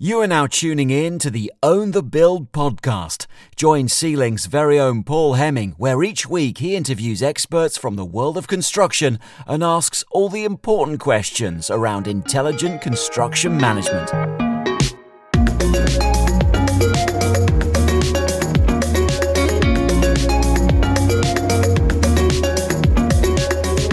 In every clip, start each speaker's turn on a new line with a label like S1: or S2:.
S1: You are now tuning in to the Own the Build podcast. Join C-Link's very own Paul Hemming, where each week he interviews experts from the world of construction and asks all the important questions around intelligent construction management.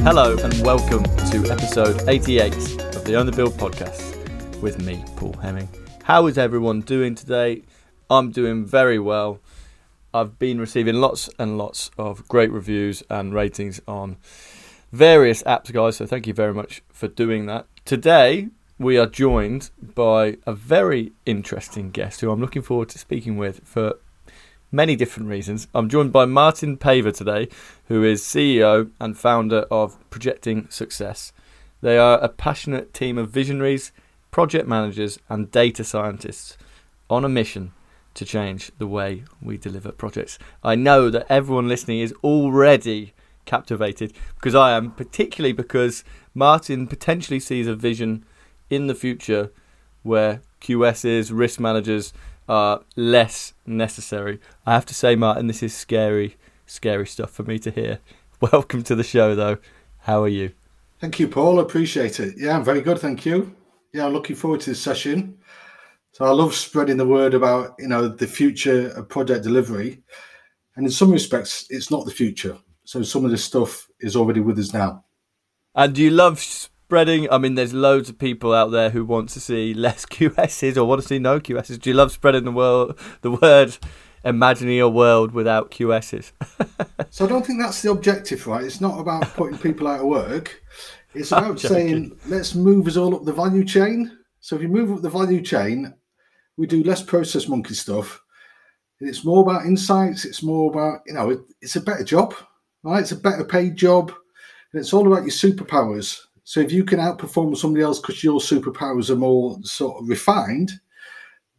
S2: Hello and welcome to episode 88 of the Own the Build podcast with me, Paul Hemming. How is everyone doing today? I'm doing very well. I've been receiving lots and lots of great reviews and ratings on various apps, guys. So thank you very much for doing that. Today, we are joined by a very interesting guest who I'm looking forward to speaking with for many different reasons. I'm joined by Martin Paver today, who is CEO and founder of Projecting Success. They are a passionate team of visionaries project managers, and data scientists on a mission to change the way we deliver projects. I know that everyone listening is already captivated because I am, particularly because Martin potentially sees a vision in the future where QSs, risk managers are less necessary. I have to say, Martin, this is scary, scary stuff for me to hear. Welcome to the show, though. How are you?
S3: Thank you, Paul. Appreciate it. Yeah, I'm very good. Thank you yeah, I'm looking forward to this session. So I love spreading the word about you know the future of project delivery, and in some respects, it's not the future. So some of this stuff is already with us now.
S2: And do you love spreading? I mean, there's loads of people out there who want to see less QSs or want to see no QSs. Do you love spreading the world, the word, imagining a world without QSs?
S3: so I don't think that's the objective, right? It's not about putting people out of work. It's about saying let's move us all up the value chain. So if you move up the value chain, we do less process monkey stuff. It's more about insights. It's more about you know it, it's a better job, right? It's a better paid job, and it's all about your superpowers. So if you can outperform somebody else because your superpowers are more sort of refined,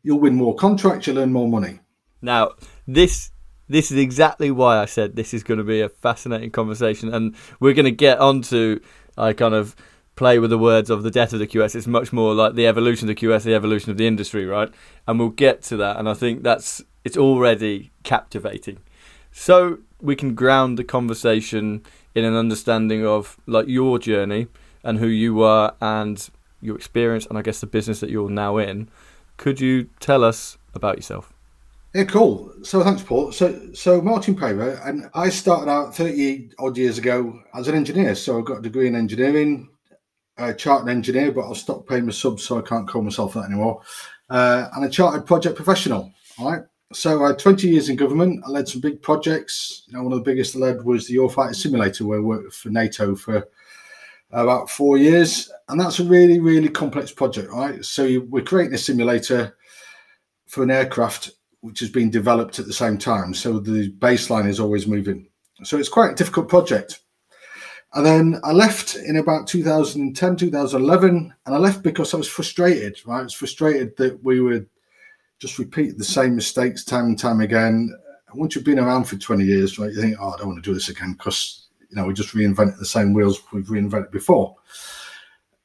S3: you'll win more contracts. You'll earn more money.
S2: Now this this is exactly why I said this is going to be a fascinating conversation, and we're going to get onto I kind of play with the words of the death of the QS. It's much more like the evolution of the QS, the evolution of the industry, right? And we'll get to that. And I think that's it's already captivating. So we can ground the conversation in an understanding of like your journey and who you are and your experience and I guess the business that you're now in. Could you tell us about yourself?
S3: Yeah, cool. So thanks, Paul. So, so Martin Paver, and I started out 30 odd years ago as an engineer. So I got a degree in engineering, a chartered engineer, but I'll stop paying my subs, so I can't call myself that anymore. Uh, and a chartered project professional. All right. So I had 20 years in government. I led some big projects. You know, one of the biggest I led was the Eurofighter Simulator, where I worked for NATO for about four years. And that's a really, really complex project, right? So you, we're creating a simulator for an aircraft which has been developed at the same time. So the baseline is always moving. So it's quite a difficult project. And then I left in about 2010, 2011, and I left because I was frustrated, right? I was frustrated that we would just repeat the same mistakes time and time again. Once you've been around for 20 years, right, you think, oh, I don't want to do this again because, you know, we just reinvented the same wheels we've reinvented before.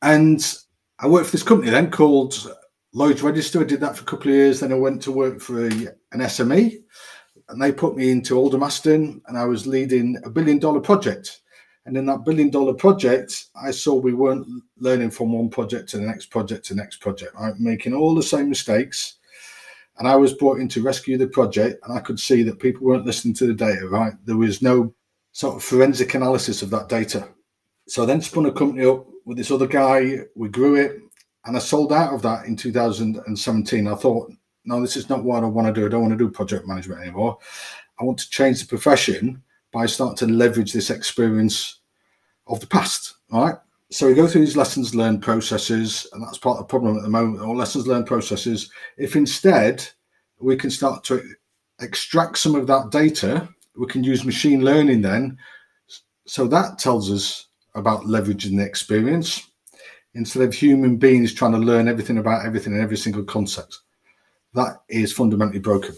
S3: And I worked for this company then called Lloyd's Register. I did that for a couple of years. Then I went to work for a, an SME, and they put me into Aldermaston, and I was leading a billion dollar project. And in that billion dollar project, I saw we weren't learning from one project to the next project to the next project, right? Making all the same mistakes. And I was brought in to rescue the project, and I could see that people weren't listening to the data, right? There was no sort of forensic analysis of that data. So I then spun a company up with this other guy. We grew it and I sold out of that in 2017. I thought, no, this is not what I want to do. I don't want to do project management anymore. I want to change the profession by starting to leverage this experience of the past. All right. So we go through these lessons learned processes, and that's part of the problem at the moment, or lessons learned processes. If instead we can start to extract some of that data, we can use machine learning then. So that tells us about leveraging the experience instead of human beings trying to learn everything about everything and every single concept. That is fundamentally broken.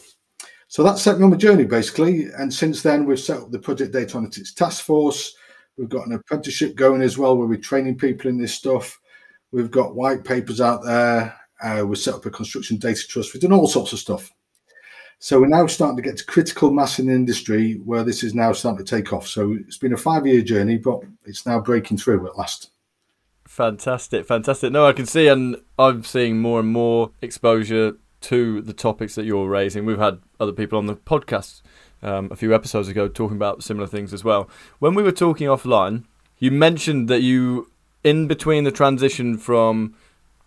S3: So that set me on my journey basically. And since then, we've set up the Project Data Analytics Task Force. We've got an apprenticeship going as well, where we're training people in this stuff. We've got white papers out there, Uh, we set up a construction data trust. We've done all sorts of stuff. So we're now starting to get to critical mass in the industry where this is now starting to take off. So it's been a five year journey, but it's now breaking through at last.
S2: Fantastic, fantastic. No, I can see, and I'm seeing more and more exposure to the topics that you're raising. We've had other people on the podcast um, a few episodes ago talking about similar things as well. When we were talking offline, you mentioned that you, in between the transition from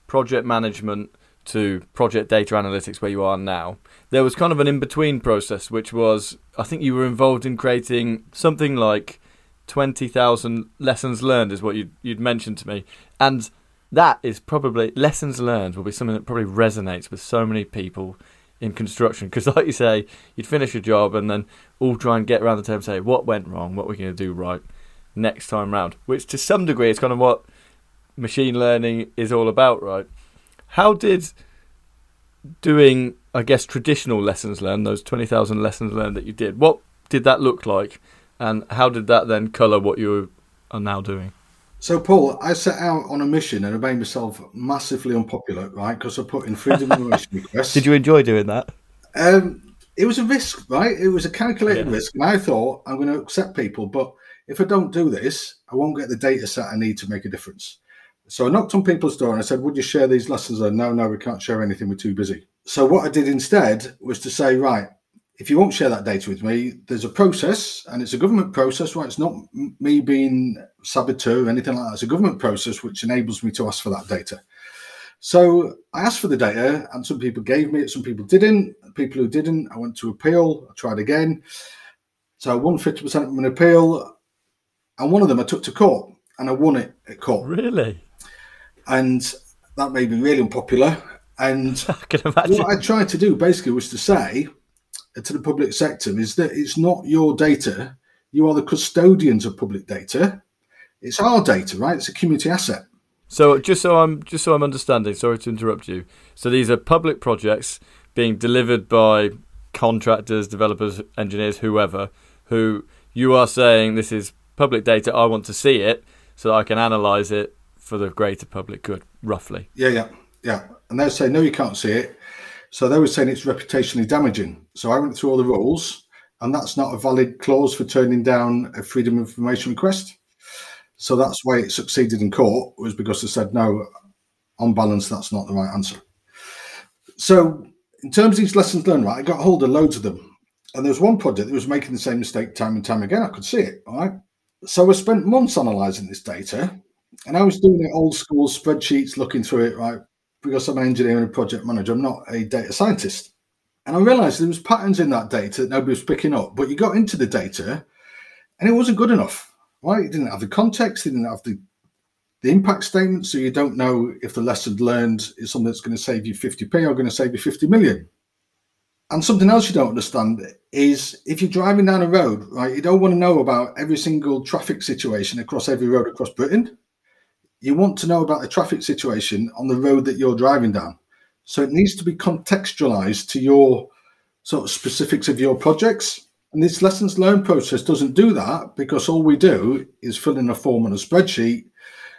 S2: project management to project data analytics, where you are now, there was kind of an in between process, which was I think you were involved in creating something like 20,000 lessons learned, is what you'd, you'd mentioned to me. And that is probably lessons learned will be something that probably resonates with so many people in construction. Because like you say you'd finish your job and then all try and get around the and say what went wrong? What we're going to do right next time round? Which to some degree is kind of what machine learning is all about right? How did doing i guess traditional lessons learned those 20,000 lessons learned that you did what did that look like and how did that then color what you are now doing
S3: so, Paul, I set out on a mission and I made myself massively unpopular, right? Because I put in freedom of information requests.
S2: Did you enjoy doing that?
S3: Um, it was a risk, right? It was a calculated
S2: Yeah.
S3: risk. And I thought, I'm going to accept people, but if I don't do this, I won't get the data set I need to make a difference. So I knocked on people's door and I said, Would you share these lessons? And no, no, we can't share anything. We're too busy. So what I did instead was to say, Right, if you won't share that data with me, there's a process, and it's a government process, right? It's not me being saboteur or anything like that. It's a government process which enables me to ask for that data. So I asked for the data, and some people gave me it, some people didn't. People who didn't, I went to appeal. I tried again. So I won 50% of an appeal, and one of them I took to court, and I won it at court.
S2: Really?
S3: And that made me really unpopular. And
S2: I
S3: what I tried to do basically was to say to the public sector is that it's not your data. You are the custodians of public data. It's our data, right? It's a community asset.
S2: So just so I'm just so I'm understanding, sorry to interrupt you. So these are public projects being delivered by contractors, developers, engineers, whoever, who you are saying this is public data, I want to see it so that I can analyze it for the greater public good, roughly.
S3: Yeah, yeah, yeah. And they're saying, no, you can't see it. So they were saying it's reputationally damaging. So I went through all the rules, and that's not a valid clause for turning down a freedom of information request. So that's why it succeeded in court was because they said no, on balance, that's not the right answer. So in terms of these lessons learned, right, I got hold of loads of them, and there was one project that was making the same mistake time and time again. I could see it, all right. So I spent months analysing this data, and I was doing it old school spreadsheets, looking through it, right, because I'm an engineer and a project manager. I'm not a data scientist. And I realised there was patterns in that data that nobody was picking up. But you got into the data, and it wasn't good enough. Right? It didn't have the context. It didn't have the the impact statement, so you don't know if the lesson learned is something that's going to save you 50p or going to save you 50 million. And something else you don't understand is if you're driving down a road, right, you don't want to know about every single traffic situation across every road across Britain. You want to know about the traffic situation on the road that you're driving down. So it needs to be contextualized to your sort of specifics of your projects. And this lessons learned process doesn't do that because all we do is fill in a form on a spreadsheet,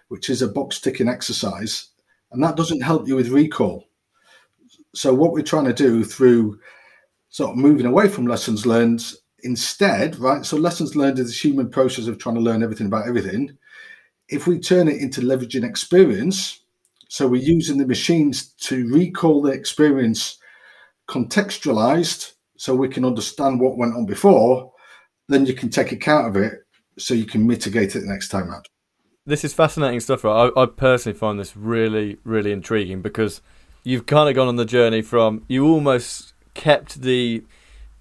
S3: which is a box ticking exercise. And that doesn't help you with recall. So what we're trying to do through sort of moving away from lessons learned instead, right? So lessons learned is the human process of trying to learn everything about everything. If we turn it into leveraging experience, so we're using the machines to recall the experience contextualized so we can understand what went on before, then you can take account of it so you can mitigate it the next time out.
S2: This is fascinating stuff, right? I, I personally find this really, really intriguing because you've kind of gone on the journey from you almost kept the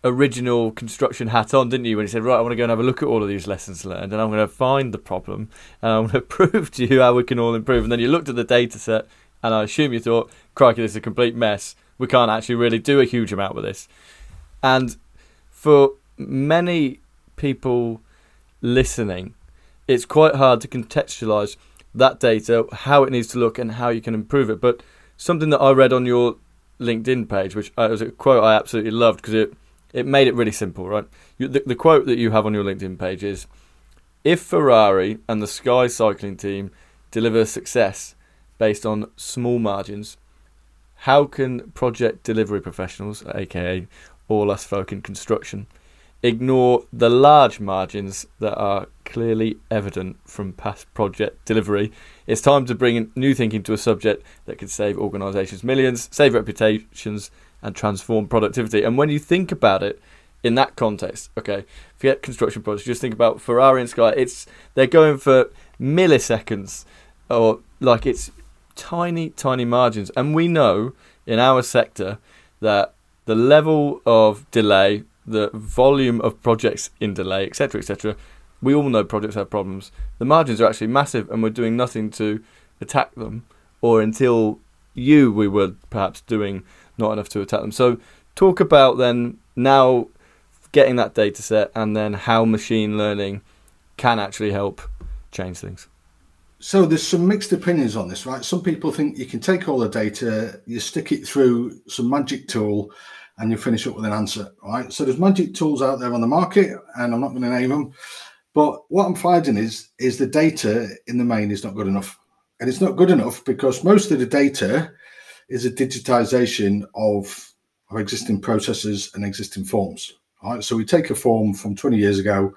S2: original construction hat on, didn't you? When you said, "Right, I want to go and have a look at all of these lessons learned, and I'm going to find the problem, and I'm going to prove to you how we can all improve." And then you looked at the data set, and I assume you thought, "Crikey, this is a complete mess. We can't actually really do a huge amount with this." And for many people listening, it's quite hard to contextualize that data, how it needs to look, and how you can improve it. But something that I read on your LinkedIn page, which uh, was a quote I absolutely loved because it it made it really simple, right? You, the, the quote that you have on your LinkedIn page is If Ferrari and the Sky cycling team deliver success based on small margins, how can project delivery professionals, aka all us folk in construction, ignore the large margins that are clearly evident from past project delivery. It's time to bring new thinking to a subject that could save organisations millions, save reputations, and transform productivity. And when you think about it in that context, okay, forget construction projects, just think about Ferrari and Sky. It's they're going for milliseconds, or like it's tiny, tiny margins, and we know in our sector that the level of delay the volume of projects in delay, etc., etc. We all know projects have problems. The margins are actually massive, and we're doing nothing to attack them, or until you, we were perhaps doing not enough to attack them. So, talk about then now getting that data set, and then how machine learning can actually help change things.
S3: So there's some mixed opinions on this, right? Some people think you can take all the data, you stick it through some magic tool, and you finish up with an answer, right? So there's magic tools out there on the market, and I'm not going to name them. But what I'm finding is is the data in the main is not good enough, and it's not good enough because most of the data is a digitization of existing processes and existing forms. Right, so we take a form from 20 years ago,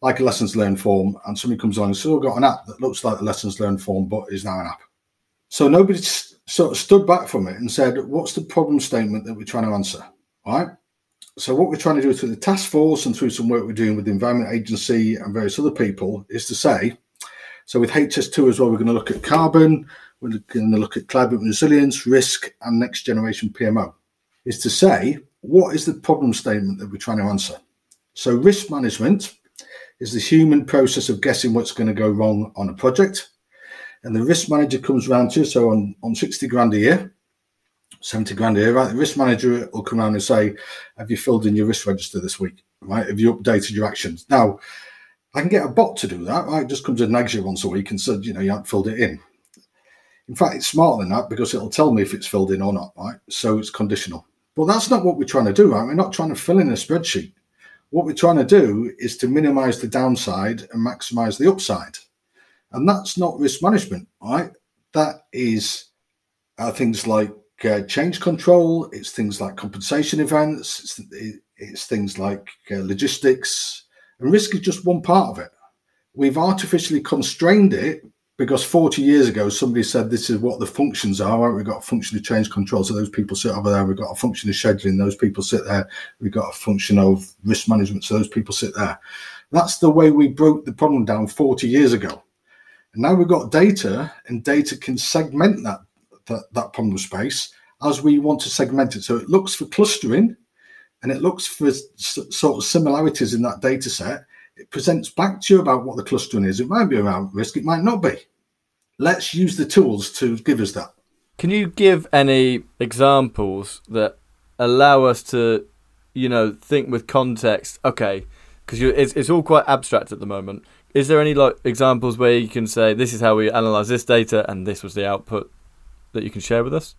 S3: like a lessons learned form, and somebody comes along and says, oh, "We've got an app that looks like the lessons learned form, but is now an app." So nobody sort of stood back from it and said, "What's the problem statement that we're trying to answer?" right? So what we're trying to do through the task force and through some work we're doing with the Environment Agency and various other people is to say, so with HS2 as well, we're going to look at carbon, we're going to look at climate resilience, risk, and next generation PMO, is to say, what is the problem statement that we're trying to answer? So risk management is the human process of guessing what's going to go wrong on a project. And the risk manager comes around to, you, so on, on 60 grand a year, 70 grand a year, right? The risk manager will come around and say, Have you filled in your risk register this week? Right? Have you updated your actions? Now, I can get a bot to do that, right? It just comes and nags you once a week and says, you know, you haven't filled it in. In fact, it's smarter than that because it'll tell me if it's filled in or not, right? So it's conditional. But that's not what we're trying to do, right? We're not trying to fill in a spreadsheet. What we're trying to do is to minimize the downside and maximize the upside. And that's not risk management, right? That is uh, things like uh, change control, it's things like compensation events, it's, it's things like uh, logistics, and risk is just one part of it. We've artificially constrained it because 40 years ago somebody said this is what the functions are. Right? We've got a function of change control, so those people sit over there. We've got a function of scheduling, those people sit there. We've got a function of risk management, so those people sit there. That's the way we broke the problem down 40 years ago. And now we've got data, and data can segment that that, that problem space as we want to segment it. So it looks for clustering and it looks for s- sort of similarities in that data set. It presents back to you about what the clustering is. It might be around risk, it might not be. Let's use the tools to give us that.
S2: Can you give any examples that allow us to, you know, think with context? Okay, because it's it's all quite abstract at the moment. Is there any like examples where you can say this is how we analyze this data and this was the output that you can share with us?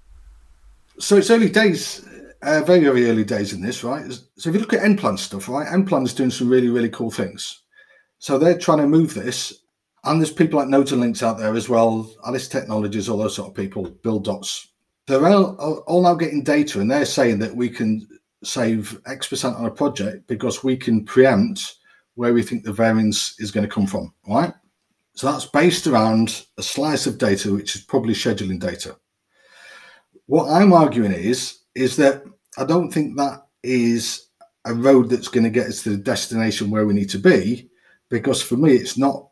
S3: So it's early days, uh, very, very early days in this, right? So if you look at nPlan stuff, right, nPlan is doing some really, really cool things. So they're trying to move this. And there's people like Nodes and Links out there as well, Alice Technologies, all those sort of people, Buildots. They're all, all now getting data and they're saying that we can save X percent on a project because we can preempt where we think the variance is going to come from, right? So that's based around a slice of data, which is probably scheduling data. What I'm arguing is is that I don't think that is a road that's going to get us to the destination where we need to be, because for me it's not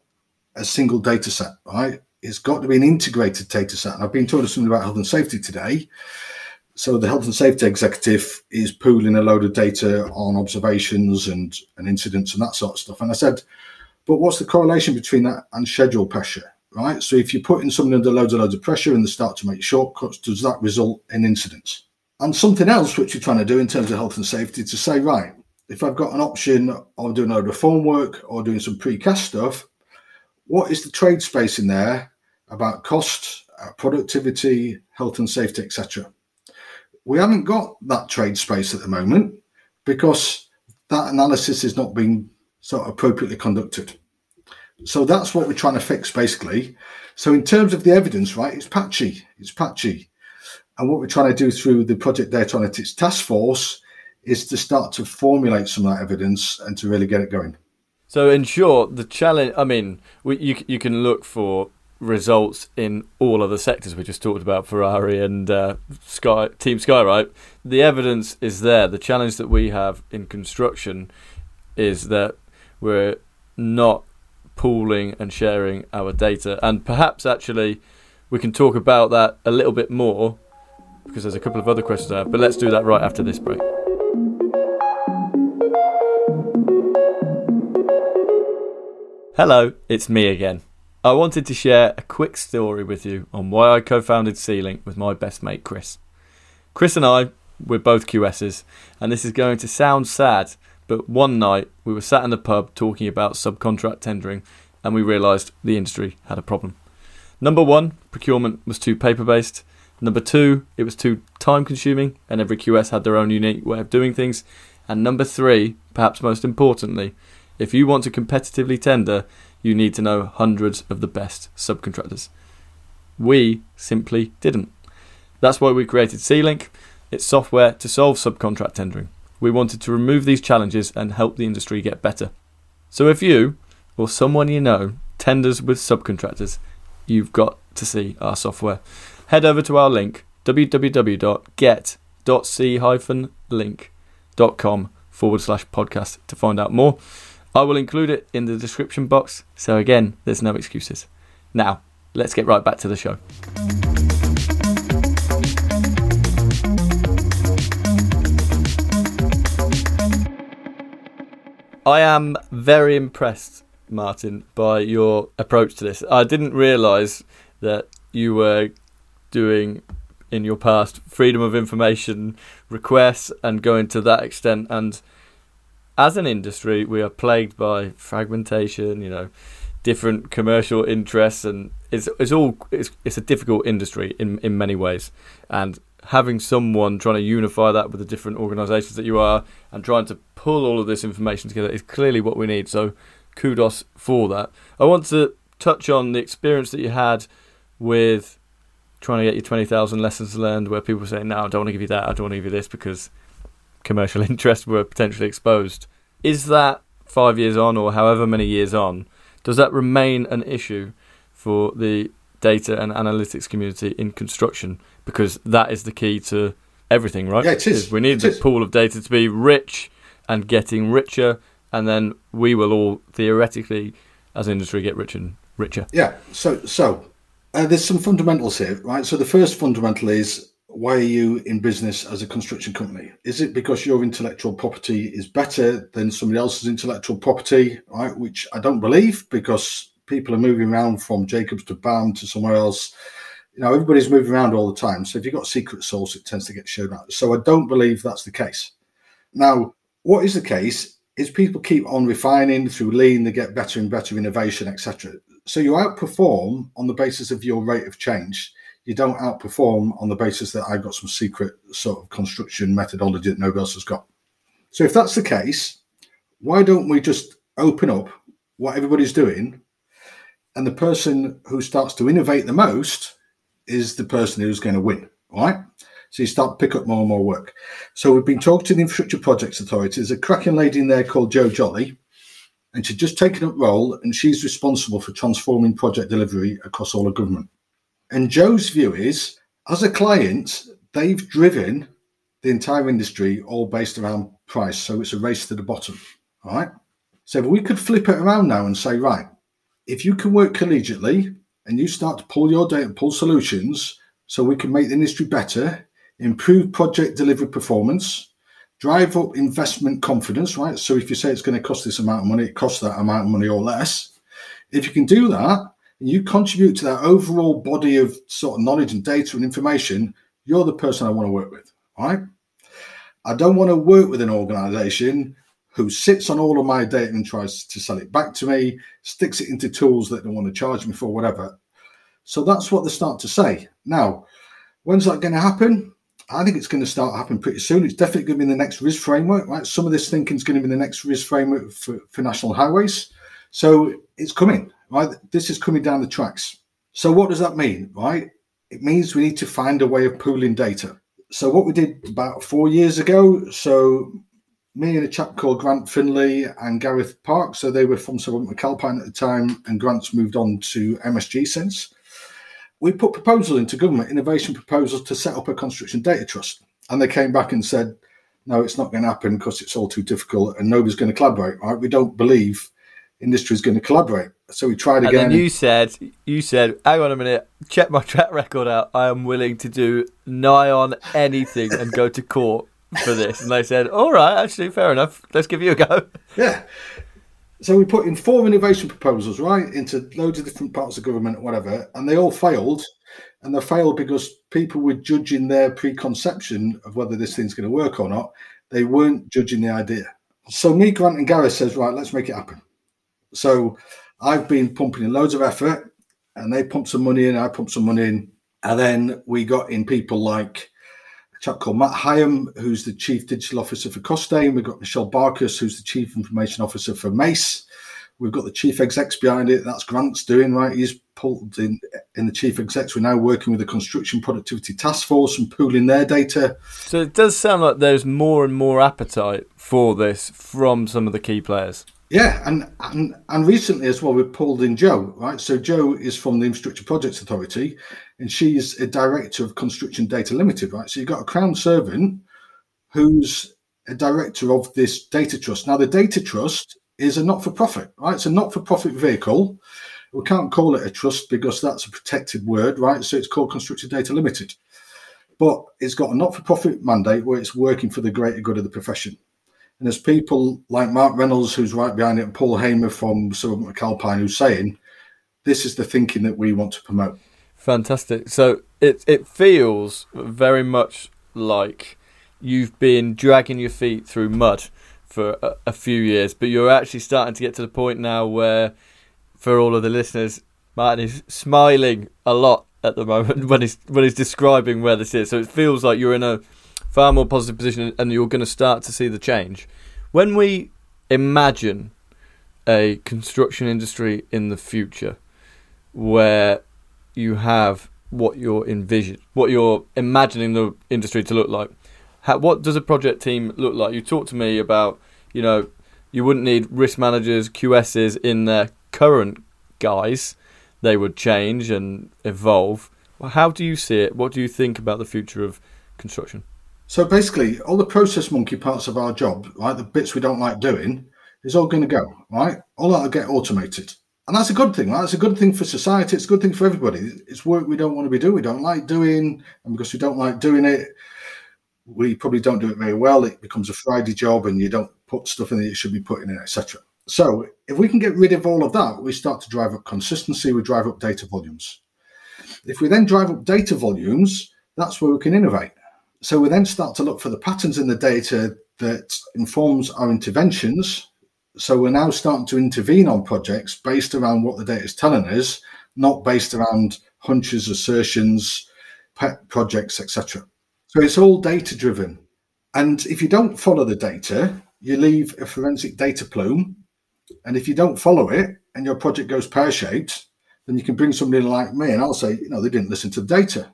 S3: a single data set, right? It's got to be an integrated data set. I've been told something about health and safety today. So the health and safety executive is pooling a load of data on observations and, and incidents and that sort of stuff. And I said, but what's the correlation between that and schedule pressure? right? So if you're putting something under loads and loads of pressure and they start to make shortcuts, does that result in incidents? And something else which you're trying to do in terms of health and safety to say, right, if I've got an option of doing a load of formwork or doing some precast stuff, what is the trade space in there about cost, uh, productivity, health and safety, etc. We haven't got that trade space at the moment because that analysis is not being of appropriately conducted. So that's what we're trying to fix, basically. So in terms of the evidence, right, it's patchy. It's patchy. And what we're trying to do through the Project Data Analytics Task Force is to start to formulate some of that evidence and to really get it going.
S2: So, in short, the challenge. I mean, we, you you can look for results in all other sectors. We just talked about Ferrari and uh, Sky Team Sky? The evidence is there. The challenge that we have in construction is that we're not pooling and sharing our data, and perhaps actually we can talk about that a little bit more because there's a couple of other questions I have. But let's do that right after this break. Hello, it's me again. I wanted to share a quick story with you on why I co founded C-Link with my best mate Chris. Chris and I, we're both QSs, and this is going to sound sad, but one night we were sat in the pub talking about subcontract tendering and we realised the industry had a problem. Number one, procurement was too paper based. Number two, it was too time consuming and every QS had their own unique way of doing things. And number three, perhaps most importantly, if you want to competitively tender, you need to know hundreds of the best subcontractors. We simply didn't. That's why we created C-Link. It's software to solve subcontract tendering. We wanted to remove these challenges and help the industry get better. So if you or someone you know tenders with subcontractors, you've got to see our software. Head over to our link www.get.c-link.com forward slash podcast to find out more. I will include it in the description box, so again, there's no excuses. Now, let's get right back to the show. I am very impressed, Martin, by your approach to this. I didn't realise that you were doing in your past freedom of information requests and going to that extent and as an industry, we are plagued by fragmentation. You know, different commercial interests, and it's it's all it's it's a difficult industry in in many ways. And having someone trying to unify that with the different organisations that you are, and trying to pull all of this information together is clearly what we need. So, kudos for that. I want to touch on the experience that you had with trying to get your 20,000 lessons learned where people say, no, I don't want to give you that, I don't want to give you this because commercial interests were potentially exposed. Is that five years on, or however many years on, does that remain an issue for the data and analytics community in construction? Because that is the key to everything, right?
S3: Yeah, it is.
S2: We need
S3: it
S2: the
S3: is.
S2: pool of data to be rich and getting richer, and then we will all theoretically, as industry, get richer and richer.
S3: Yeah. So so uh, there's some fundamentals here, right? So the first fundamental is why are you in business as a construction company? Is it because your intellectual property is better than somebody else's intellectual property, right? Which I don't believe because people are moving around from Jacobs to BAM to somewhere else. You know, everybody's moving around all the time. So if you've got secret sauce, it tends to get shown out. So I don't believe that's the case. Now, what is the case is people keep on refining through lean, they get better and better innovation, etc. So you outperform on the basis of your rate of change you don't outperform on the basis that I've got some secret sort of construction methodology that nobody else has got. So if that's the case, why don't we just open up what everybody's doing and the person who starts to innovate the most is the person who's going to win, right? So you start to pick up more and more work. So we've been talking to the Infrastructure Projects Authority. There's a cracking lady in there called Joe Jolly, and she's just taken up role and she's responsible for transforming project delivery across all of government. And Joe's view is, as a client, they've driven the entire industry all based around price. So it's a race to the bottom. All right. So we could flip it around now and say, right, if you can work collegiately and you start to pull your data, pull solutions so we can make the industry better, improve project delivery performance, drive up investment confidence, right? So if you say it's going to cost this amount of money, it costs that amount of money or less. If you can do that, and you contribute to that overall body of sort of knowledge and data and information, you're the person I want to work with. Right? I don't want to work with an organization who sits on all of my data and tries to sell it back to me, sticks it into tools that they want to charge me for, whatever. So that's what they start to say. Now, when's that going to happen? I think it's going to start happening pretty soon. It's definitely going to be in the next RIS framework, right? Some of this thinking is going to be in the next RIS framework for, for national highways. So it's coming right? This is coming down the tracks. So what does that mean, right? it means we need to find a way of pooling data. So what we did about four years ago, so me and a chap called Grant Finley and Gareth Park, so they were from Sir McAlpine at the time, and Grant's moved on to MSG since. We put proposals into government, innovation proposals to set up a construction data trust. And they came back and said, no, it's not going to happen because it's all too difficult and nobody's going to collaborate, right? We don't believe industry is going to collaborate. So we tried again.
S2: And then you said, you said, hang on a minute, check my track record out. I am willing to do nigh on anything and go to court for this. And they said, all right, actually, fair enough. Let's give you a go.
S3: Yeah. So we put in four innovation proposals, right, into loads of different parts of government, whatever, and they all failed. And they failed because people were judging their preconception of whether this thing's going to work or not. They weren't judging the idea. So me, Grant, and Gareth says, right, let's make it happen. So I've been pumping in loads of effort, and they pumped some money in. I pumped some money in, and then we got in people like a chap called Matt Hyam, who's the Chief Digital Officer for Costain. We've got Michelle Barkus, who's the Chief Information Officer for Mace. We've got the Chief Execs behind it. That's Grant's doing, right? He's pulled in, in the Chief Execs. We're now working with the Construction Productivity Task Force and pooling their data.
S2: So it does sound like there's more and more appetite for this from some of the key players.
S3: Yeah, and, and and recently as well, we pulled in Joe, right? So Joe is from the Infrastructure Projects Authority, and she's a director of Construction Data Limited, right? So you've got a Crown servant who's a director of this data trust. Now, the data trust is a not-for-profit, right? It's a not-for-profit vehicle. We can't call it a trust because that's a protected word, right? So it's called Construction Data Limited, but it's got a not-for-profit mandate where it's working for the greater good of the profession. And there's people like Mark Reynolds, who's right behind it, and Paul Hamer from Sir McAlpine, who's saying this is the thinking that we want to promote.
S2: Fantastic. So it it feels very much like you've been dragging your feet through mud for a, a, few years, but you're actually starting to get to the point now where, for all of the listeners, Martin is smiling a lot at the moment when he's when he's describing where this is. So it feels like you're in a far more positive position and you're going to start to see the change. When we imagine a construction industry in the future where you have what you're envision, what you're imagining the industry to look like. How, what does a project team look like? You talked to me about, you know, you wouldn't need risk managers, QSs in their current guise. They would change and evolve. How do you see it? What do you think about the future of construction?
S3: So basically, all the process monkey parts of our job, right, the bits we don't like doing, is all going to go, right? All that will get automated. And that's a good thing, right? It's a good thing for society. It's a good thing for everybody. It's work we don't want to be doing. We don't like doing. And because we don't like doing it, we probably don't do it very well. It becomes a Friday job and you don't put stuff in that you should be putting in, etc. So if we can get rid of all of that, we start to drive up consistency, we drive up data volumes. If we then drive up data volumes, that's where we can innovate. So we then start to look for the patterns in the data that informs our interventions. So we're now starting to intervene on projects based around what the data is telling us, not based around hunches, assertions, pet projects, etc. So it's all data driven. And if you don't follow the data, you leave a forensic data plume. And if you don't follow it and your project goes pear shaped, then you can bring somebody like me and I'll say, you know, they didn't listen to the data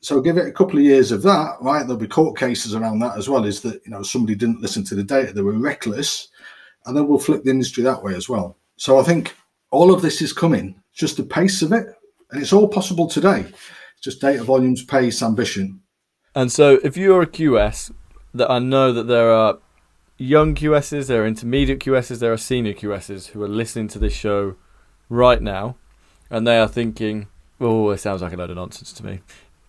S3: so give it a couple of years of that, right? There'll be court cases around that as well. Is that you know somebody didn't listen to the data, they were reckless, and then we'll flip the industry that way as well. So I think all of this is coming, just the pace of it, and it's all possible today. It's just data volumes, pace, ambition.
S2: And so, if you're a QS, that I know that there are young QSs, there are intermediate QSs, there are senior QSs who are listening to this show right now, and they are thinking, "Oh, it sounds like a load of nonsense to me."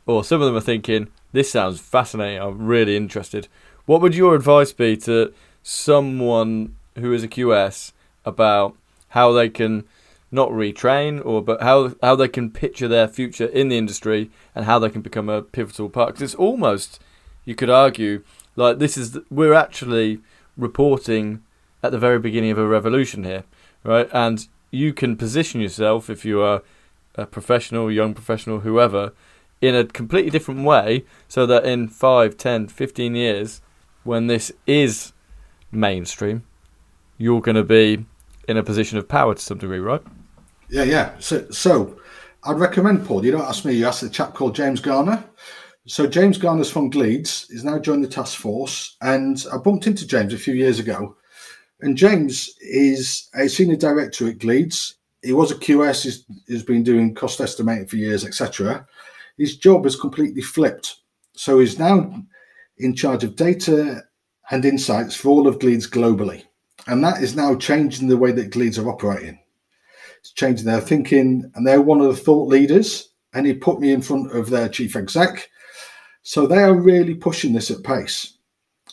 S2: Or some of them are thinking, this sounds fascinating, I'm really interested. What would your advice be to someone who is a QS about how they can not retrain or but how how they can picture their future in the industry and how they can become a pivotal part? Because it's almost you could argue like this is we're actually reporting at the very beginning of a revolution here right? And you can position yourself if you are a professional young professional whoever in a completely different way so that in 5, 10, 15 years, when this is mainstream, you're going to be in a position of power to some degree, right?
S3: Yeah, yeah. So, so I'd recommend Paul. You don't ask me. You ask the chap called James Garner. So James Garner's from Gleeds. He's now joined the task force, and I bumped into James a few years ago. And James is a senior director at Gleeds. He was a QS. He's, he's been doing cost estimating for years, etc. His job has completely flipped. So he's now in charge of data and insights for all of Gleeds globally. And that is now changing the way that Gleeds are operating. It's changing their thinking, and they're one of the thought leaders. And he put me in front of their chief exec. So they are really pushing this at pace.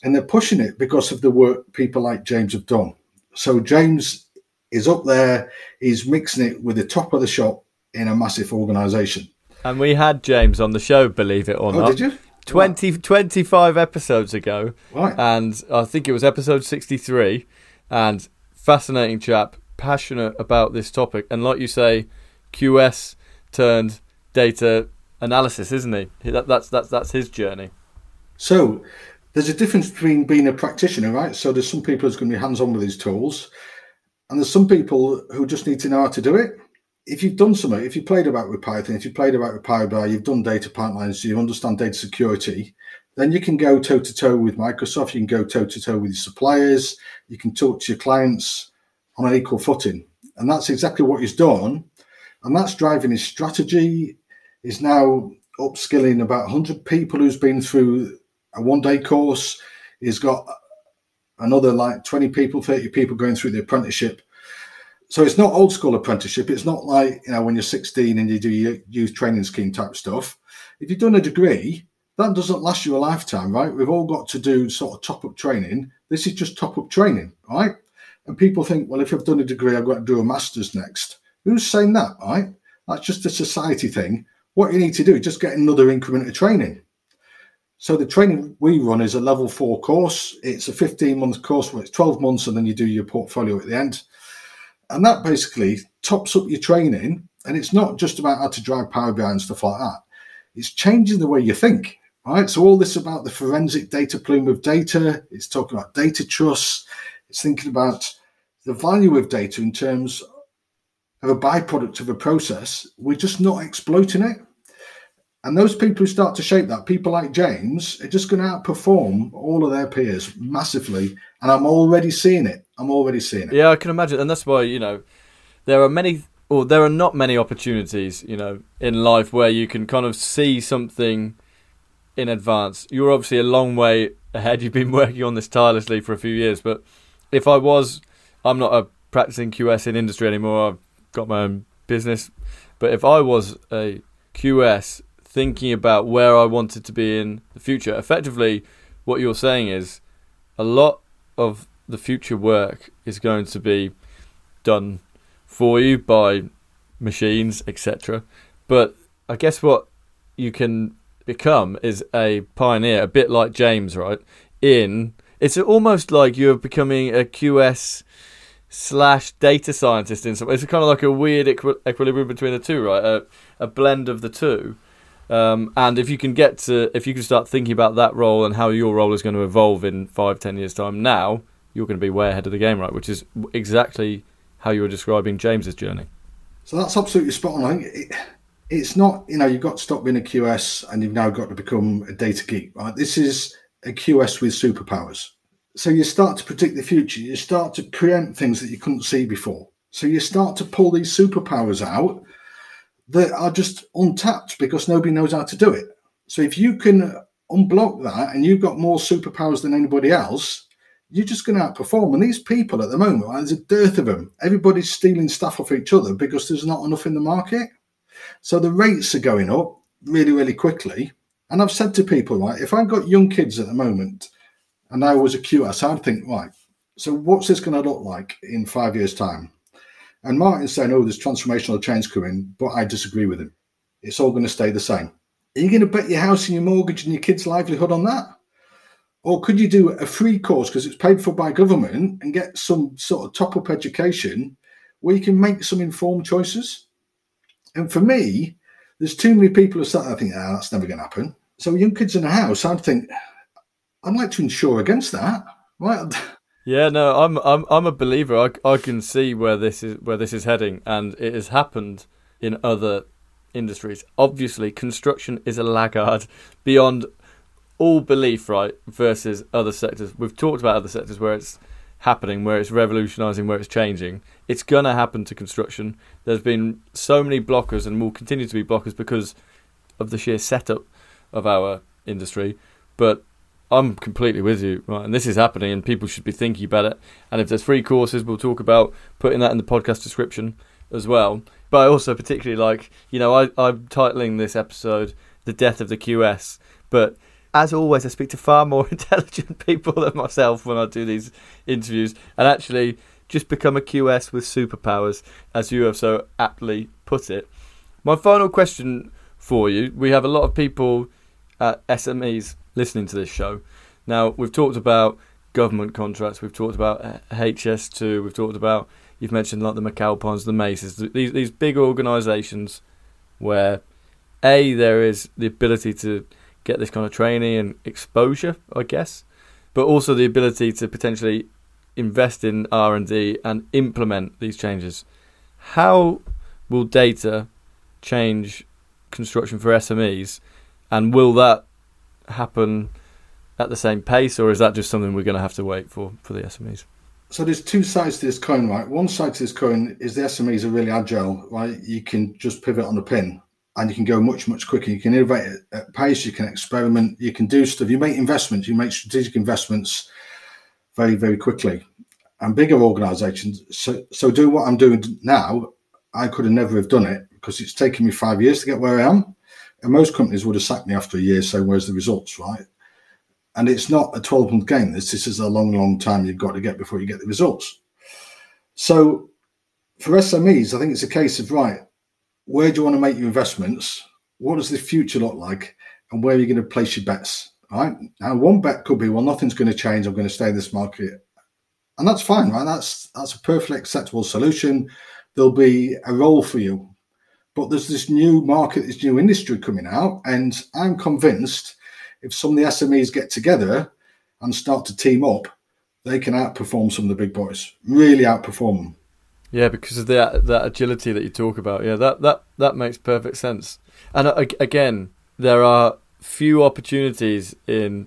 S3: And they're pushing it because of the work people like James have done. So James is up there, he's mixing it with the top of the shop in a massive organization.
S2: And we had James on the show, believe it or
S3: oh,
S2: not.
S3: Did you?
S2: 20, 25 episodes ago.
S3: Right.
S2: And I think it was episode 63. And fascinating chap, passionate about this topic. And like you say, QS turned data analysis, isn't he? That, that's, that's, that's his journey.
S3: So there's a difference between being a practitioner, right? So there's some people who's going to be hands on with these tools. And there's some people who just need to know how to do it if you've done something, if you played about with Python, if you played about with BI, you've done data pipelines, you understand data security, then you can go toe to toe with Microsoft. You can go toe to toe with your suppliers. You can talk to your clients on an equal footing. And that's exactly what he's done. And that's driving his strategy. He's now upskilling about 100 people who's been through a one day course. He's got another like 20 people, 30 people going through the apprenticeship so it's not old school apprenticeship. It's not like you know when you're 16 and you do your youth training scheme type stuff. If you've done a degree, that doesn't last you a lifetime, right? We've all got to do sort of top up training. This is just top up training, right? And people think, well, if I've done a degree, I've got to do a master's next. Who's saying that, right? That's just a society thing. What you need to do is just get another increment of training. So the training we run is a level four course. It's a 15 month course where it's 12 months and then you do your portfolio at the end. And that basically tops up your training. And it's not just about how to drive Power BI and stuff like that. It's changing the way you think, right? So all this about the forensic data plume of data. It's talking about data trust. It's thinking about the value of data in terms of a byproduct of a process. We're just not exploiting it. And those people who start to shape that, people like James, are just going to outperform all of their peers massively. And I'm already seeing it. I'm already seeing it.
S2: Yeah, I can imagine, and that's why you know there are many, or there are not many opportunities, you know, in life where you can kind of see something in advance. You're obviously a long way ahead. You've been working on this tirelessly for a few years, but if I was, I'm not a practicing QS in industry anymore. I've got my own business, but if I was a QS thinking about where I wanted to be in the future, effectively, what you're saying is a lot of the future work is going to be done for you by machines, etc. But I guess what you can become is a pioneer, a bit like James, right? In it's almost like you're becoming a QS slash data scientist in some. It's kind of like a weird equi- equilibrium between the two, right? A, a blend of the two. Um, and if you can get to, if you can start thinking about that role and how your role is going to evolve in five, ten years' time, now you're going to be way ahead of the game, right? Which is exactly how you were describing James's journey.
S3: So that's absolutely spot on. I think it, it's not, you know, you've got to stop being a QS and you've now got to become a data geek, right? This is a QS with superpowers. So you start to predict the future, you start to preempt things that you couldn't see before. So you start to pull these superpowers out that are just untapped because nobody knows how to do it. So if you can unblock that and you've got more superpowers than anybody else, you're just going to outperform. And these people at the moment, there's a dearth of them. Everybody's stealing stuff off each other because there's not enough in the market. So the rates are going up really, really quickly. And I've said to people, right, if I've got young kids at the moment and I was a QS, I'd think, right, so what's this going to look like in five years' time? And Martin's saying, oh, there's transformational change coming, but I disagree with him. It's all going to stay the same. Are you going to bet your house and your mortgage and your kids' livelihood on that? Or could you do a free course because it's paid for by government and get some sort of top up education where you can make some informed choices? And for me, there's too many people who start I think, ah, that's never going to happen. So young kids in a house, I'd think, I'd like to insure against that. Right?
S2: Yeah, no, I'm I'm I'm a believer. I, I can see where this is where this is heading, and it has happened in other industries. Obviously, construction is a laggard beyond all belief, right? Versus other sectors. We've talked about other sectors where it's happening, where it's revolutionising, where it's changing. It's to happen to construction. There's been so many blockers and will continue to be blockers because of the sheer setup of our industry. But I'm completely with you, right? And this is happening, and people should be thinking about it. And if there's free courses, we'll talk about putting that in the podcast description as well. But I also particularly like, you know, I, I'm titling this episode "The Death of the QS," but as always, I speak to far more intelligent people than myself when I do these interviews, and actually just become a QS with superpowers, as you have so aptly put it. My final question for you: We have a lot of people at SMEs listening to this show. Now, we've talked about government contracts, we've talked about HS2, we've talked about you've mentioned like the Macau McAlpines, the Maces, these these big organisations where a there is the ability to get this kind of training and exposure, I guess, but also the ability to potentially invest in R and D and implement these changes. How will data change construction for SMEs, and will that happen at the same pace, or is that just something we're going to have to wait for for the SMEs?
S3: So there's two sides to this coin, right? One side to this coin is the SMEs are really agile, right? You can just pivot on a pin and you can go much, much quicker. You can innovate at pace, you can experiment, you can do stuff. You make investments, you make strategic investments very, very quickly. And bigger organizations, so, so do what I'm doing now, I could have never have done it because it's taken me five years to get where I am. And most companies would have sacked me after a year, so where's the results, right? And it's not a 12 month game. This, this is a long, long time you've got to get before you get the results. So for SMEs, I think it's a case of right, where do you want to make your investments? What does the future look like? And where are you going to place your bets? Right. Now one bet could be, well, nothing's going to change. I'm going to stay in this market. And that's fine, right? That's that's a perfectly acceptable solution. There'll be a role for you. But there's this new market, this new industry coming out, and I'm convinced if some of the SMEs get together and start to team up, they can outperform some of the big boys. Really outperform them.
S2: Yeah, because of that that agility that you talk about. Yeah, that that that makes perfect sense. And uh, again, there are few opportunities in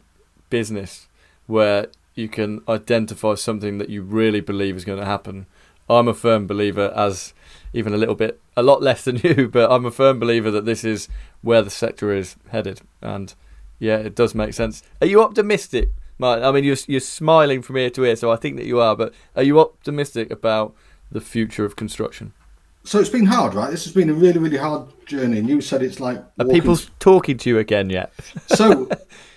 S2: business where you can identify something that you really believe is going to happen. I'm a firm believer, as even a little bit, a lot less than you, but I'm a firm believer that this is where the sector is headed. And yeah, it does make sense. Are you optimistic, Martin? I mean, you're you're smiling from ear to ear, so I think that you are. But are you optimistic about the future of construction?
S3: So it's been hard, right? This has been a really, really hard journey. And you said it's like.
S2: Are people talking to you again yet?
S3: so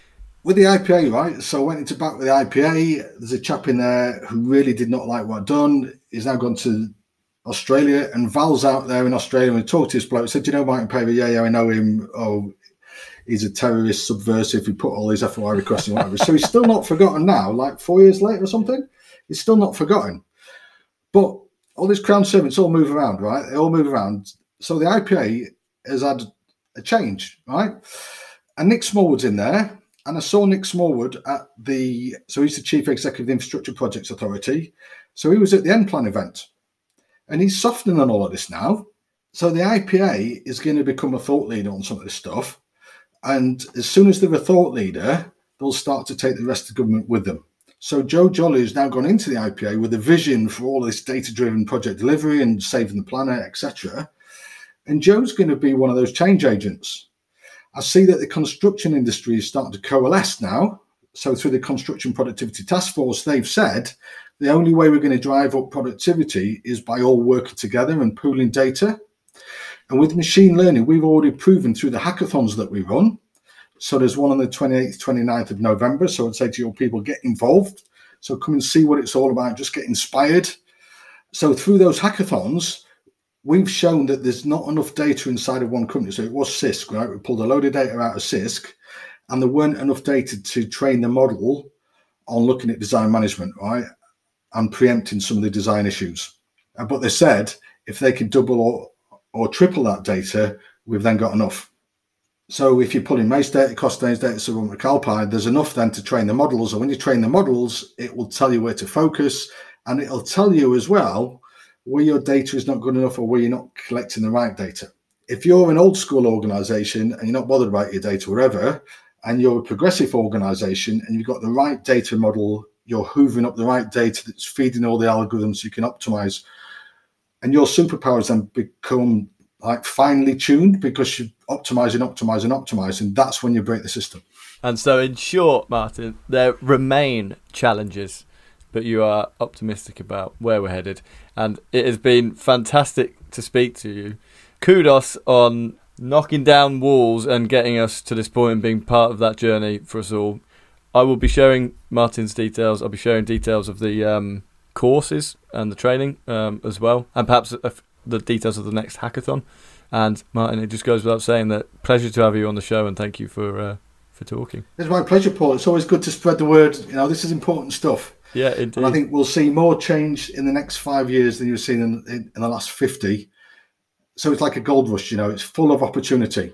S3: with the IPA, right? So I went into back with the IPA. There's a chap in there who really did not like what I'd done. He's now gone to Australia, and Val's out there in Australia. And talked to this bloke. Said, "Do you know Martin Paver? Yeah, yeah, I know him. Oh, he's a terrorist, subversive. He put all his FOI requests and whatever. so he's still not forgotten now. Like four years later or something, he's still not forgotten. But all these crown servants all move around, right? They all move around. So the IPA has had a change, right? And Nick Smallwood's in there. And I saw Nick Smallwood at the, so he's the Chief Executive of the Infrastructure Projects Authority. So he was at the nPlan event. And he's softening on all of this now. So the IPA is going to become a thought leader on some of this stuff. And as soon as they're a thought leader, they'll start to take the rest of the government with them. So Joe Jolly has now gone into the IPA with a vision for all this data-driven project delivery and saving the planet, etc. And Joe's going to be one of those change agents. I see that the construction industry is starting to coalesce now. So through the Construction Productivity Task Force, they've said the only way we're going to drive up productivity is by all working together and pooling data. And with machine learning, we've already proven through the hackathons that we run so there's one on the 28th, 29th of November. So I'd say to your people, get involved. So come and see what it's all about. Just get inspired. So through those hackathons, we've shown that there's not enough data inside of one company. So it was Sisk, right? We pulled a load of data out of Sisk, and there weren't enough data to train the model on looking at design management, right? And preempting some of the design issues. Uh, but they said if they could double or, or triple that data, we've then got enough. So if you put in MACE data, Costain data, so McAlpine, there's enough then to train the models. And when you train the models, it will tell you where to focus and it'll tell you as well where your data is not good enough or where you're not collecting the right data. if you're an old school organization and you're not bothered about your data wherever, and you're a progressive organization and you've got the right data model, you're hoovering up the right data that's feeding all the algorithms you can optimize, and your superpowers then become like finely tuned because you're optimizing, optimizing, optimizing. That's when you break the system.
S2: And so, in short, Martin, there remain challenges, but you are optimistic about where we're headed. And it has been fantastic to speak to you. Kudos on knocking down walls and getting us to this point and being part of that journey for us all. I will be sharing Martin's details. I'll be sharing details of the um, courses and the training um, as well, and perhaps the details of the next hackathon. And Martin, it just goes without saying that pleasure to have you on the show, and thank you for uh, for talking.
S3: It's my pleasure, Paul. It's always good to spread the word. You know, this is important stuff.
S2: Yeah, indeed.
S3: And I think we'll see more change in the next five years than you've seen in, in, in the last fifty so it's like a gold rush, you know, it's full of opportunity.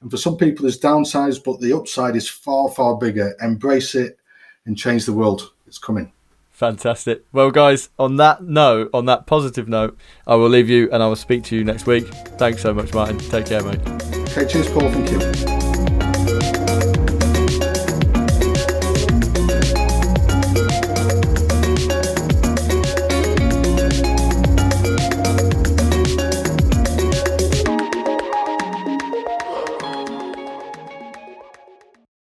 S3: And for some people, there's downsides, but the upside is far, far bigger. Embrace it and change the world. It's coming.
S2: Fantastic. Well, guys, on that note, on that positive note, I will leave you and I will speak to you next week. Thanks so much, Martin. Take care, mate.
S3: Okay, cheers, Paul. Thank you.